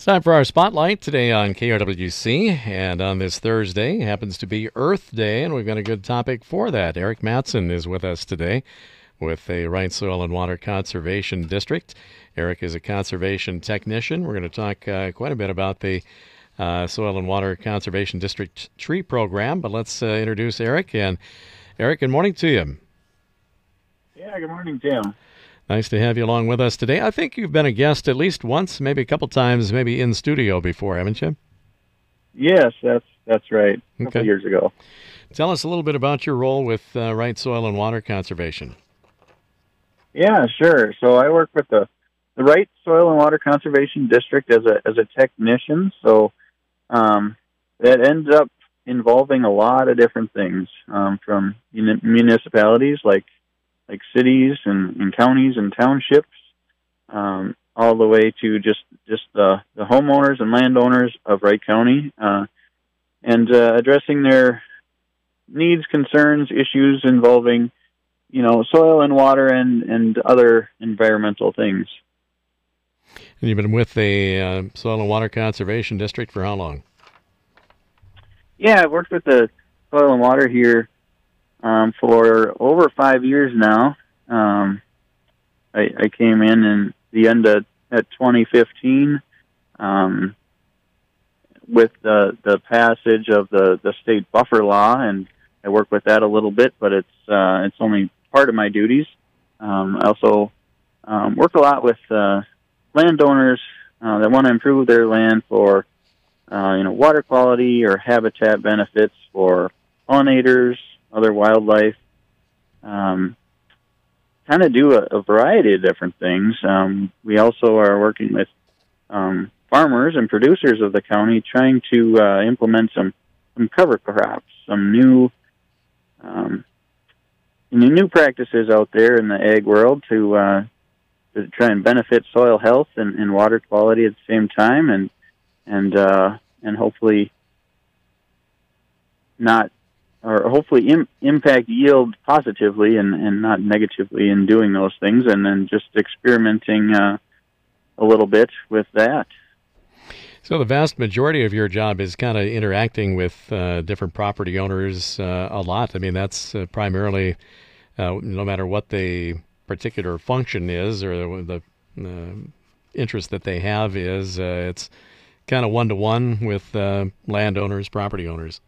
It's time for our spotlight today on KRWC, and on this Thursday happens to be Earth Day, and we've got a good topic for that. Eric Matson is with us today with the Wright Soil and Water Conservation District. Eric is a conservation technician. We're going to talk uh, quite a bit about the uh, Soil and Water Conservation District tree program, but let's uh, introduce Eric. And Eric, good morning to you. Yeah, good morning, Tim. Nice to have you along with us today. I think you've been a guest at least once, maybe a couple times, maybe in studio before, haven't you? Yes, that's that's right. A couple Okay. years ago. Tell us a little bit about your role with uh, Wright Soil and Water Conservation. Yeah, sure. So I work with the the Wright Soil and Water Conservation District as a as a technician. So um, that ends up involving a lot of different things um, from muni- municipalities like like cities and, and counties and townships, um, all the way to just just the the homeowners and landowners of Wright County, uh, and uh, addressing their needs, concerns, issues involving you know, soil and water and, and other environmental things. And you've been with the uh, Soil and Water Conservation District for how long? Yeah, I've worked with the soil and water here um, for over five years now. Um, I, I came in in the end of at 2015 um, with the the passage of the the state buffer law, and I work with that a little bit, but it's uh, it's only part of my duties. Um, I also um, work a lot with uh, landowners uh, that want to improve their land for uh, you know water quality or habitat benefits for pollinators, other wildlife. Um, kind of do a, a variety of different things. Um, we also are working with um, farmers and producers of the county, trying to uh, implement some some cover crops, some new um, new practices out there in the ag world to uh, to try and benefit soil health and, and water quality at the same time, and and uh, and hopefully not or hopefully Im- impact yield positively and, and not negatively in doing those things, and then just experimenting uh, a little bit with that. So the vast majority of your job is kind of interacting with uh, different property owners uh, a lot. I mean, that's uh, primarily, uh, no matter what the particular function is or the, the uh, interest that they have is, uh, it's kind of one to one with landowners, property owners.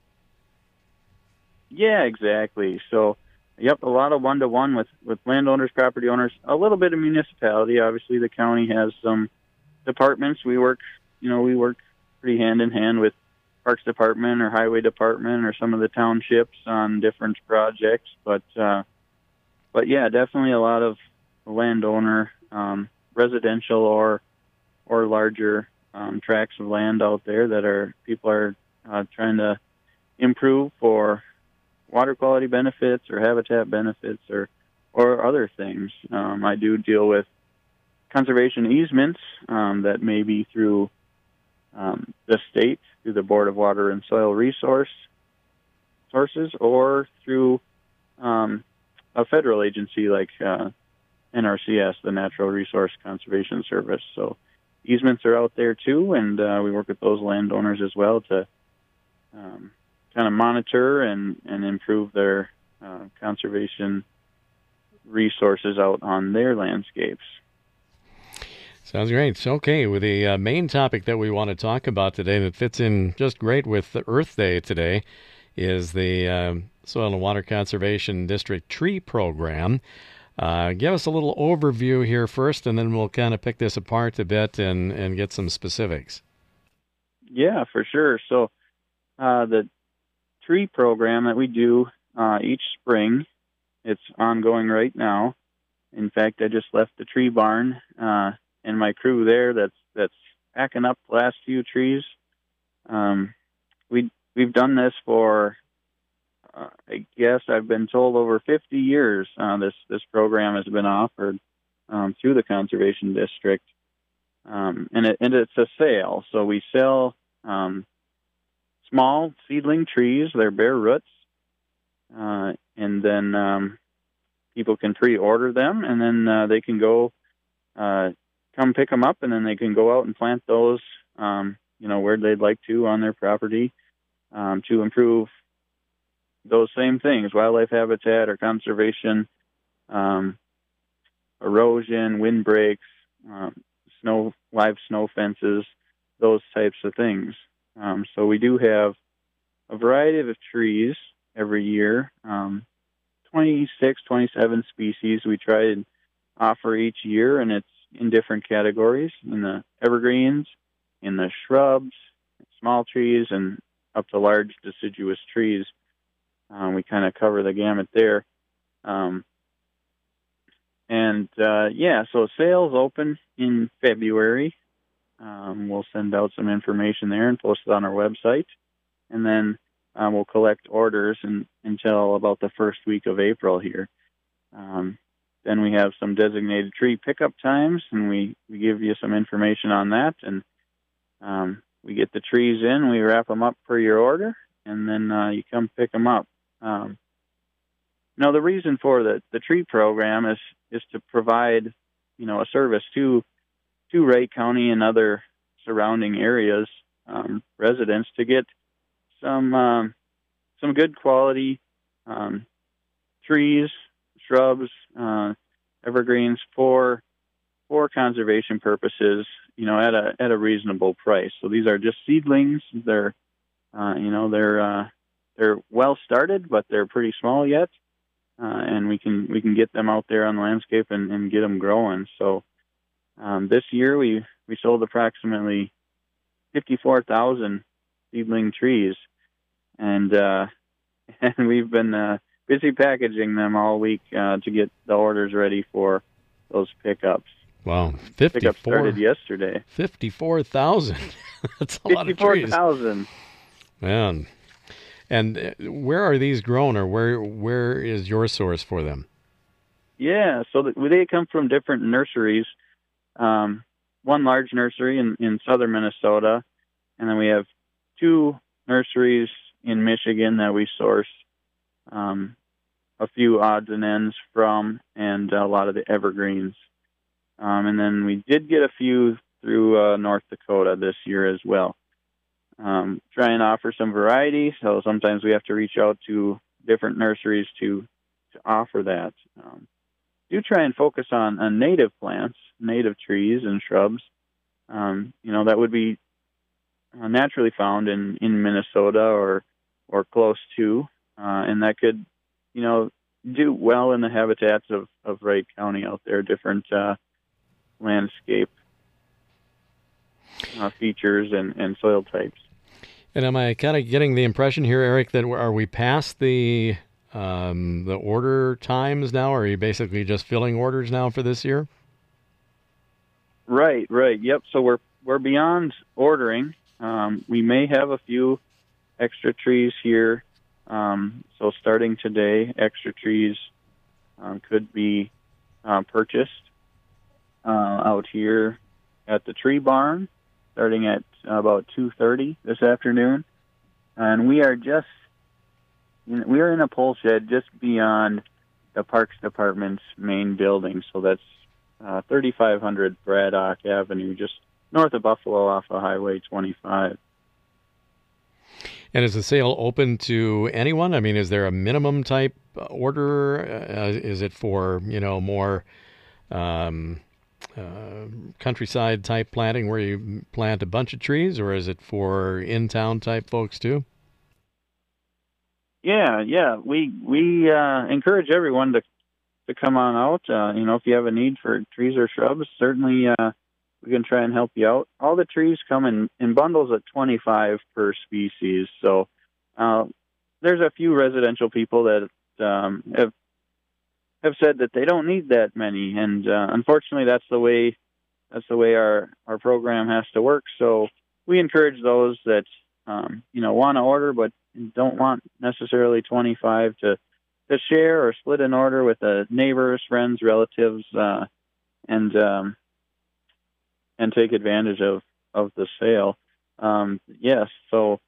Yeah, exactly. So, yep, a lot of one to one with with landowners, property owners, a little bit of municipality. Obviously, the county has some departments. We work, you know, we work pretty hand in hand with Parks Department or Highway Department or some of the townships on different projects. But, uh, but yeah, definitely a lot of landowner, um, residential or or larger um, tracts of land out there that are people are uh, trying to improve for water quality benefits or habitat benefits or or other things. Um, I do deal with conservation easements um, that may be through um, the state, through the Board of Water and Soil Resource sources, or through um, a federal agency like uh, NRCS, the Natural Resource Conservation Service. So easements are out there too, and uh, we work with those landowners as well to kind of monitor and, and improve their uh, conservation resources out on their landscapes. Sounds great. So, okay, with the uh, main topic that we want to talk about today that fits in just great with the Earth Day today is the um, Soil and Water Conservation District Tree Program. Uh, give us a little overview here first, and then we'll kind of pick this apart a bit and, and get some specifics. Yeah, for sure. So uh, the tree program that we do uh, each spring, it's ongoing right now. In fact, I just left the tree barn uh, and my crew there that's that's packing up the last few trees. Um, we we've done this for uh, I guess I've been told over 50 years. Uh, this this program has been offered um, through the conservation district, um, and it and it's a sale. So we sell um, small seedling trees, they're bare roots, uh, and then um, people can pre-order them, and then uh, they can go uh, come pick them up, and then they can go out and plant those, um, you know, where they'd like to on their property um, to improve those same things: wildlife habitat or conservation, um, erosion, windbreaks, um, snow, live snow fences, those types of things. Um, so we do have a variety of trees every year. Um, 26, 27 species we try and offer each year, and it's in different categories in the evergreens, in the shrubs, small trees, and up to large deciduous trees. Um, we kind of cover the gamut there. Um, and uh, yeah, so sales open in February. Um, we'll send out some information there and post it on our website. And then uh, we'll collect orders until about the first week of April here. Um, then we have some designated tree pickup times, and we, we give you some information on that. And um, we get the trees in, we wrap them up per your order, and then uh, you come pick them up. Um, now, the reason for the, the tree program is is to provide, you know, a service to to Wright County and other surrounding areas um, residents to get some um, some good quality um, trees, shrubs, uh, evergreens for for conservation purposes. You know, at a at a reasonable price. So these are just seedlings. They're uh, you know they're uh, they're well started, but they're pretty small yet. Uh, and we can we can get them out there on the landscape and, and get them growing. So um, this year we we sold approximately 54,000 seedling trees, and uh, and we've been uh, busy packaging them all week uh, to get the orders ready for those pickups. Wow, 54. Pickup started yesterday. 54,000. That's a lot of trees. 54,000. Man. And uh, where are these grown or where where is your source for them? Yeah, so they come from different nurseries. Um, one large nursery in, in southern Minnesota, and then we have two nurseries in Michigan that we source um, a few odds and ends from, and a lot of the evergreens. Um, and then we did get a few through uh, North Dakota this year as well. Um, try and offer some variety, so sometimes we have to reach out to different nurseries to to offer that. Um, do try and focus on, on native plants, native trees and shrubs. Um, you know that would be uh, naturally found in, in Minnesota or or close to, uh, and that could, you know, do well in the habitats of, of Wright County out there, different uh, landscape uh, features and, and soil types. And am I kind of getting the impression here, Eric, that are we past the um, the order times now? Are you basically just filling orders now for this year? Right, right. Yep. So we're we're beyond ordering. Um, we may have a few extra trees here. Um, so starting today, extra trees um, could be uh, purchased uh, out here at the tree barn, starting at about 2:30 this afternoon, and we are just we are in a pole shed just beyond the Parks Department's main building. So that's uh, 3500 Braddock Avenue, just north of Buffalo off of Highway 25. And is the sale open to anyone? I mean, is there a minimum type order? Uh, is it for you know more um, uh, countryside type planting where you plant a bunch of trees, or is it for in town type folks too? Yeah, yeah. We we uh, encourage everyone to to come on out. Uh, you know, if you have a need for trees or shrubs, certainly uh, we can try and help you out. All the trees come in, in bundles at 25 per species. So uh, there's a few residential people that um, have have said that they don't need that many, and uh, unfortunately, that's the way that's the way our our program has to work. So we encourage those that um, you know want to order but don't want necessarily 25 to to share or split an order with uh, neighbors, friends, relatives, uh, and um, and take advantage of of the sale. Um, yes, so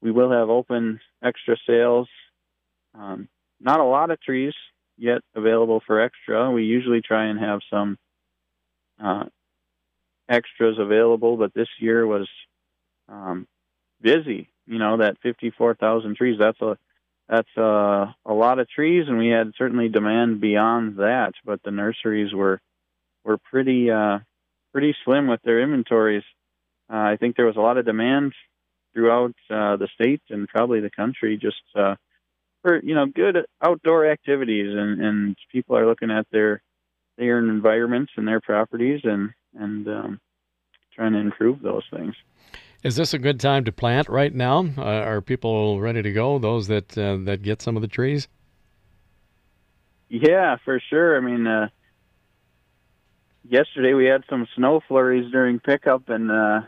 we will have open extra sales. Um, not a lot of trees yet available for extra. We usually try and have some uh, extras available, but this year was um, busy. You know, that 54,000 trees, that's a that's a, a lot of trees, and we had certainly demand beyond that. But the nurseries were were pretty uh, pretty slim with their inventories. Uh, I think there was a lot of demand throughout uh, the state and probably the country just uh, for you know good outdoor activities, and, and people are looking at their their environments and their properties and and um, trying to improve those things. Is this a good time to plant right now? Uh, are people ready to go? Those that uh, that get some of the trees? Yeah, for sure. I mean, uh, yesterday we had some snow flurries during pickup, and uh,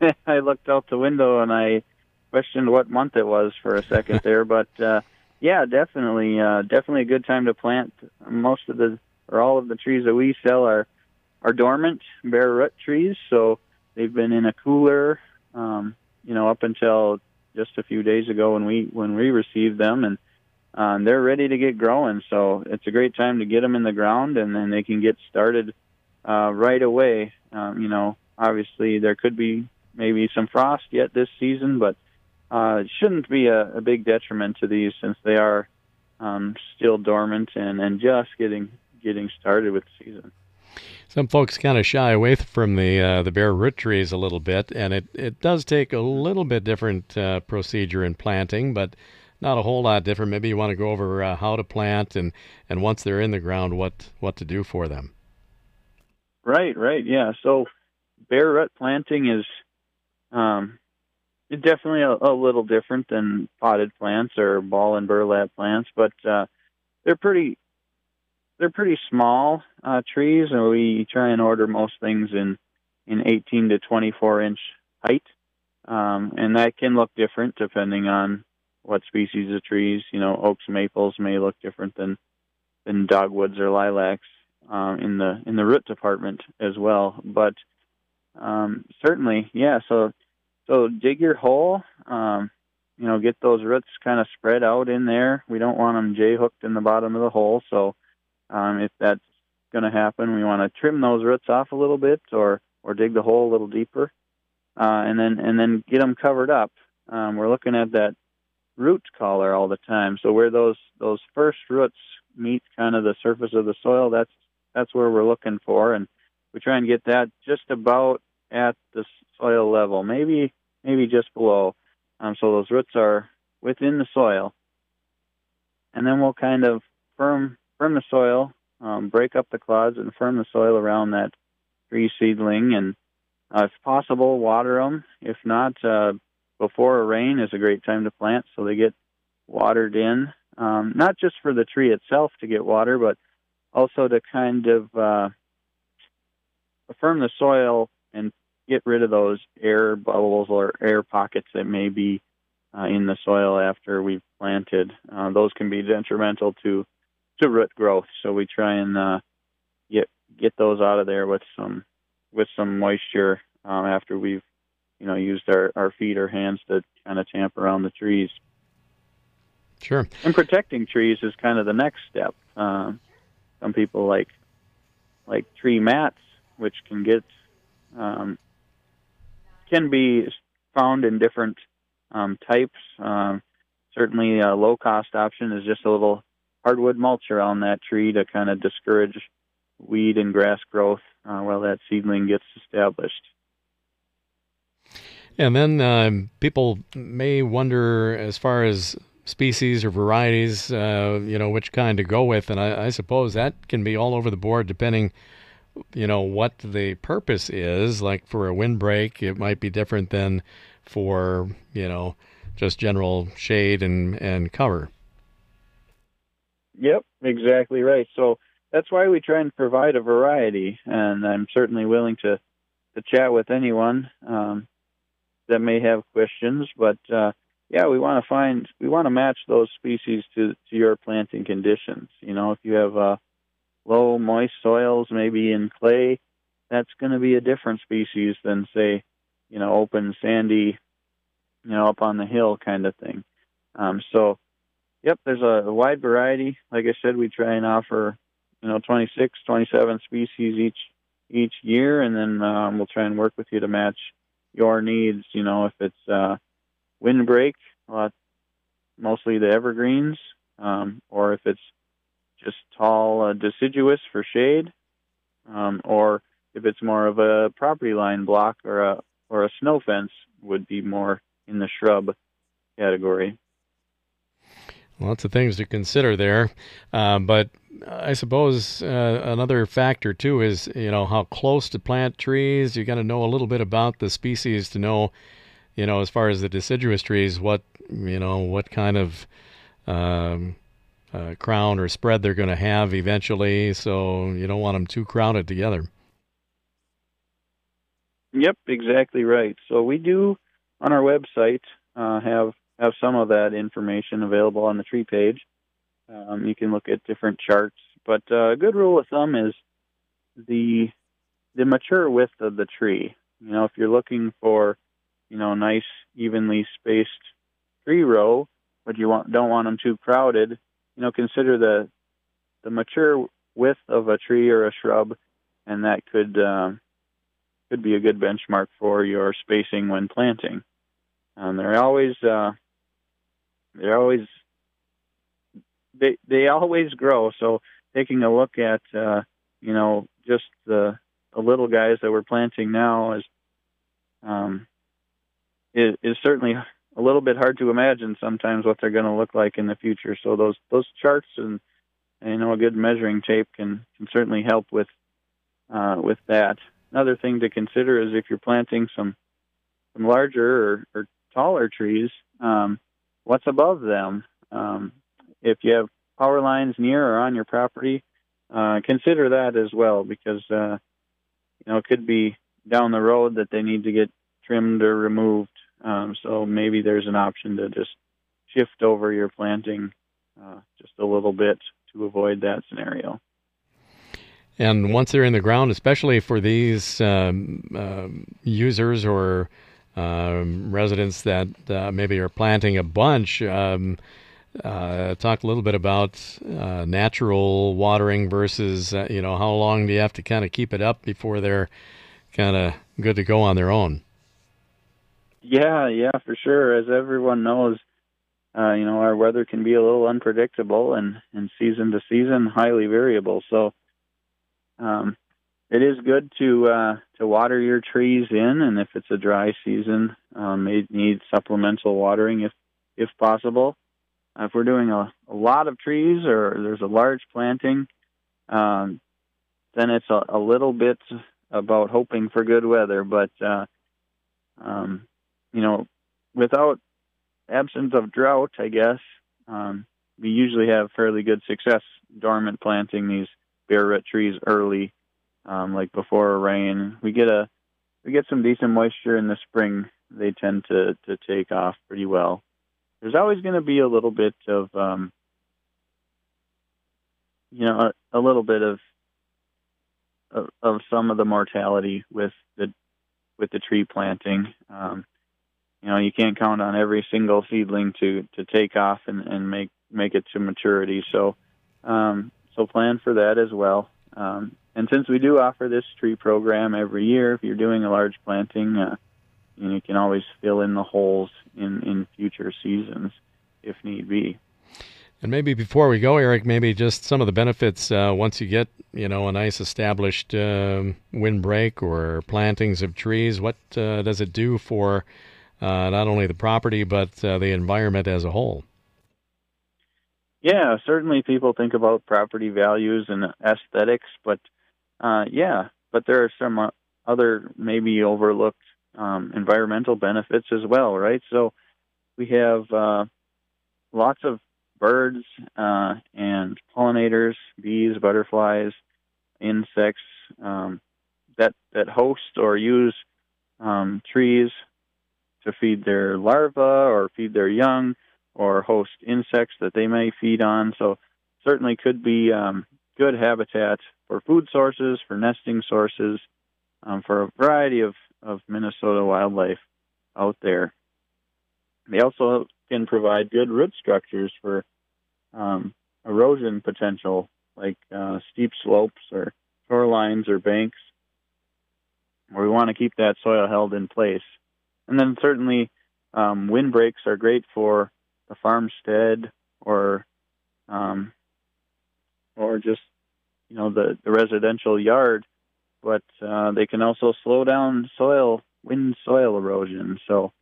I looked out the window and I questioned what month it was for a second there. But uh, yeah, definitely, uh, definitely a good time to plant. Most of the or all of the trees that we sell are are dormant bare root trees, so they've been in a cooler um, you know, up until just a few days ago when we when we received them, and um, they're ready to get growing. So it's a great time to get them in the ground, and then they can get started uh, right away. Um, you know, obviously there could be maybe some frost yet this season, but uh, it shouldn't be a, a big detriment to these since they are um, still dormant and, and just getting getting started with the season. Some folks kind of shy away from the uh, the bare root trees a little bit, and it, it does take a little bit different uh, procedure in planting, but not a whole lot different. Maybe you want to go over uh, how to plant and, and once they're in the ground, what what to do for them. Right, right, yeah. So bare root planting is um, definitely a, a little different than potted plants or ball and burlap plants, but uh, they're pretty they're pretty small uh, trees, and we try and order most things in in 18 to 24 inch height, um, and that can look different depending on what species of trees. You know, oaks, maples may look different than than dogwoods or lilacs um, in the in the root department as well. But um, certainly, yeah. So so dig your hole. Um, you know, get those roots kind of spread out in there. We don't want them J hooked in the bottom of the hole. So um, if that's going to happen, we want to trim those roots off a little bit, or or dig the hole a little deeper, uh, and then and then get them covered up. Um, we're looking at that root collar all the time. So where those those first roots meet kind of the surface of the soil, that's that's where we're looking for, and we try and get that just about at the soil level, maybe maybe just below. Um, so those roots are within the soil, and then we'll kind of firm firm the soil, um, break up the clods, and firm the soil around that tree seedling. And uh, if possible, water them. If not, uh, before a rain is a great time to plant, so they get watered in. Um, not just for the tree itself to get water, but also to kind of uh, firm the soil and get rid of those air bubbles or air pockets that may be uh, in the soil after we've planted. Uh, those can be detrimental to to root growth. So we try and uh, get get those out of there with some with some moisture um, after we've you know used our, our feet or hands to kind of tamp around the trees. Sure. And protecting trees is kind of the next step. Um, some people like like tree mats, which can get um, can be found in different um, types. Um, certainly, a low cost option is just a little hardwood mulch around that tree to kind of discourage weed and grass growth uh, while that seedling gets established. And then um, people may wonder, as far as species or varieties, uh, you know, which kind to go with, and I, I, suppose that can be all over the board depending, you know, what the purpose is. Like for a windbreak, it might be different than for you know just general shade and and cover. Yep, exactly right. So that's why we try and provide a variety, and I'm certainly willing to to chat with anyone um, that may have questions. But uh, yeah, we want to find we want to match those species to to your planting conditions. You know, if you have uh, low moist soils, maybe in clay, that's going to be a different species than say, you know, open sandy, you know, up on the hill kind of thing. Um, so Yep, there's a, wide variety. Like I said, we try and offer, you know, 26, 27 species each each year, and then um, we'll try and work with you to match your needs. You know, if it's uh, windbreak, mostly the evergreens, um, or if it's just tall uh, deciduous for shade, um, or if it's more of a property line block or a or a snow fence would be more in the shrub category. Lots of things to consider there, uh, but I suppose uh, another factor too is you know how close to plant trees. You got to know a little bit about the species to know, you know, as far as the deciduous trees, what you know, what kind of um, uh, crown or spread they're going to have eventually. So you don't want them too crowded together. Yep, exactly right. So we do on our website uh, have have some of that information available on the tree page. Um, you can look at different charts, but uh, a good rule of thumb is the the mature width of the tree. You know, if you're looking for you know nice evenly spaced tree row, but you want don't want them too crowded, you know, consider the the mature width of a tree or a shrub, and that could um, could be a good benchmark for your spacing when planting. Um, they're always uh, they're always they they always grow. So taking a look at uh, you know just the the little guys that we're planting now is um, is, is certainly a little bit hard to imagine sometimes what they're going to look like in the future. So those those charts and you know a good measuring tape can can certainly help with uh, with that. Another thing to consider is if you're planting some some larger or, or taller trees, um, what's above them? Um, if you have power lines near or on your property, uh, consider that as well because uh, you know it could be down the road that they need to get trimmed or removed. Um, so maybe there's an option to just shift over your planting uh, just a little bit to avoid that scenario. And once they're in the ground, especially for these um, uh, users or um, residents that uh, maybe are planting a bunch, um, uh, talk a little bit about uh, natural watering versus, uh, you know, how long do you have to kind of keep it up before they're kind of good to go on their own? Yeah, yeah, for sure. As everyone knows, uh, you know, our weather can be a little unpredictable and, and season to season highly variable. So, um, it is good to uh, to water your trees in, and if it's a dry season, um, it needs supplemental watering if if possible. Uh, if we're doing a, a lot of trees or there's a large planting, um, then it's a, a little bit about hoping for good weather. But uh, um, you know, without absence of drought, I guess um, we usually have fairly good success dormant planting these bare root trees early, um, like before a rain. We get a we get some decent moisture in the spring. They tend to to take off pretty well there's always going to be a little bit of um, you know a, a little bit of, of, of some of the mortality with the with the tree planting. Um, you know, you can't count on every single seedling to to take off and, and make make it to maturity. So um, so plan for that as well. Um, and since we do offer this tree program every year, if you're doing a large planting, uh, you can always fill in the holes in, in future seasons if need be. And maybe before we go, Eric, maybe just some of the benefits uh, once you get you know a nice established um, windbreak or plantings of trees. What uh, does it do for uh, not only the property but uh, the environment as a whole? Yeah, certainly people think about property values and aesthetics, but uh, yeah, but there are some uh, other maybe overlooked um, environmental benefits as well, right? So we have uh, lots of birds uh, and pollinators, bees, butterflies, insects um, that that host or use um, trees to feed their larvae or feed their young or host insects that they may feed on. So certainly could be um, good habitat for food sources, for nesting sources, um, for a variety of of Minnesota wildlife out there. They also can provide good root structures for um, erosion potential, like uh, steep slopes or shorelines or banks. where we want to keep that soil held in place. And then certainly um, windbreaks are great for the farmstead or um, or just you know the, the residential yard, but uh, they can also slow down soil wind soil erosion. So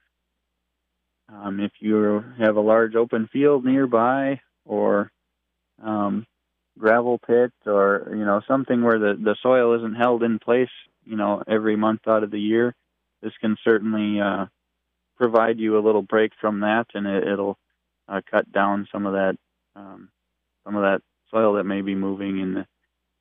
um, if you have a large open field nearby or um, gravel pit or you know something where the, the soil isn't held in place you know every month out of the year, this can certainly uh, provide you a little break from that, and it, it'll uh, cut down some of that um, some of that soil that may be moving in the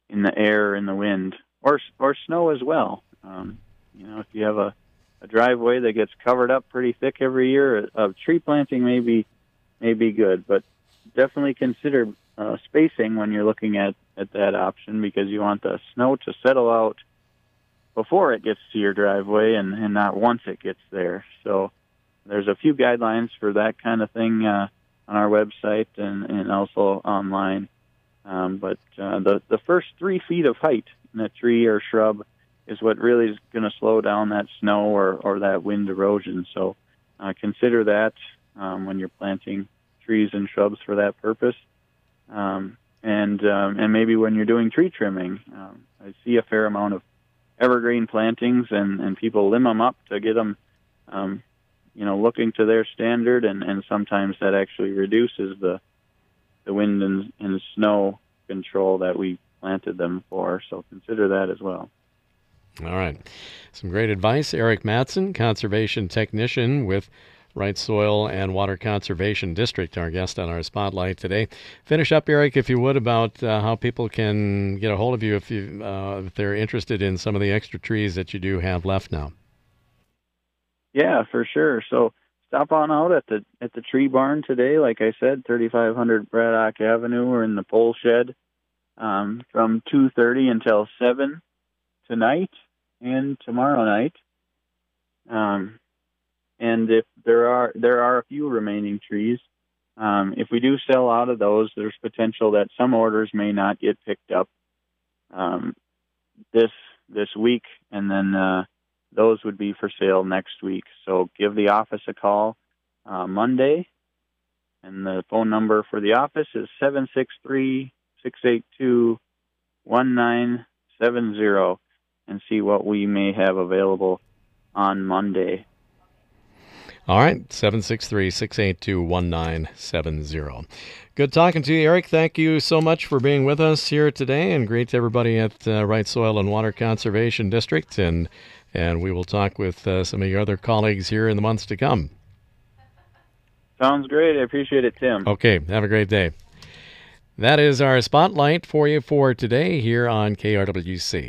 in the air in the wind or or snow as well. Um, you know, if you have a, a driveway that gets covered up pretty thick every year, of tree planting may be may be good, but definitely consider uh, spacing when you're looking at at that option because you want the snow to settle out before it gets to your driveway and, and not once it gets there. So there's a few guidelines for that kind of thing uh, on our website and, and also online. Um, but uh, the the first three feet of height in a tree or shrub is what really is going to slow down that snow or, or that wind erosion. So uh, consider that um, when you're planting trees and shrubs for that purpose. Um, and um, and maybe when you're doing tree trimming, um, I see a fair amount of evergreen plantings, and, and people limb them up to get them, um, you know, looking to their standard, and, and sometimes that actually reduces the the wind and, and snow control that we planted them for. So consider that as well. All right. Some great advice. Eric Matson, conservation technician with Wright Soil and Water Conservation District, our guest on our spotlight today. Finish up, Eric, if you would, about uh, how people can get a hold of you if you uh, if they're interested in some of the extra trees that you do have left now. Yeah, for sure. So stop on out at the at the tree barn today. Like I said, 3500 Braddock Avenue. We're in the pole shed um, from 2:30 until 7 tonight and tomorrow night. Um, and if there are there are a few remaining trees, um, if we do sell out of those, there's potential that some orders may not get picked up um, this this week, and then uh, those would be for sale next week. So give the office a call uh, Monday, and the phone number for the office is seven six three six eight two one nine seven zero, and see what we may have available on Monday. All right, 763 682 1970. Good talking to you, Eric. Thank you so much for being with us here today, and great to everybody at uh, Wright Soil and Water Conservation District. And, and we will talk with uh, some of your other colleagues here in the months to come. Sounds great. I appreciate it, Tim. Okay, have a great day. That is our spotlight for you for today here on KRWC.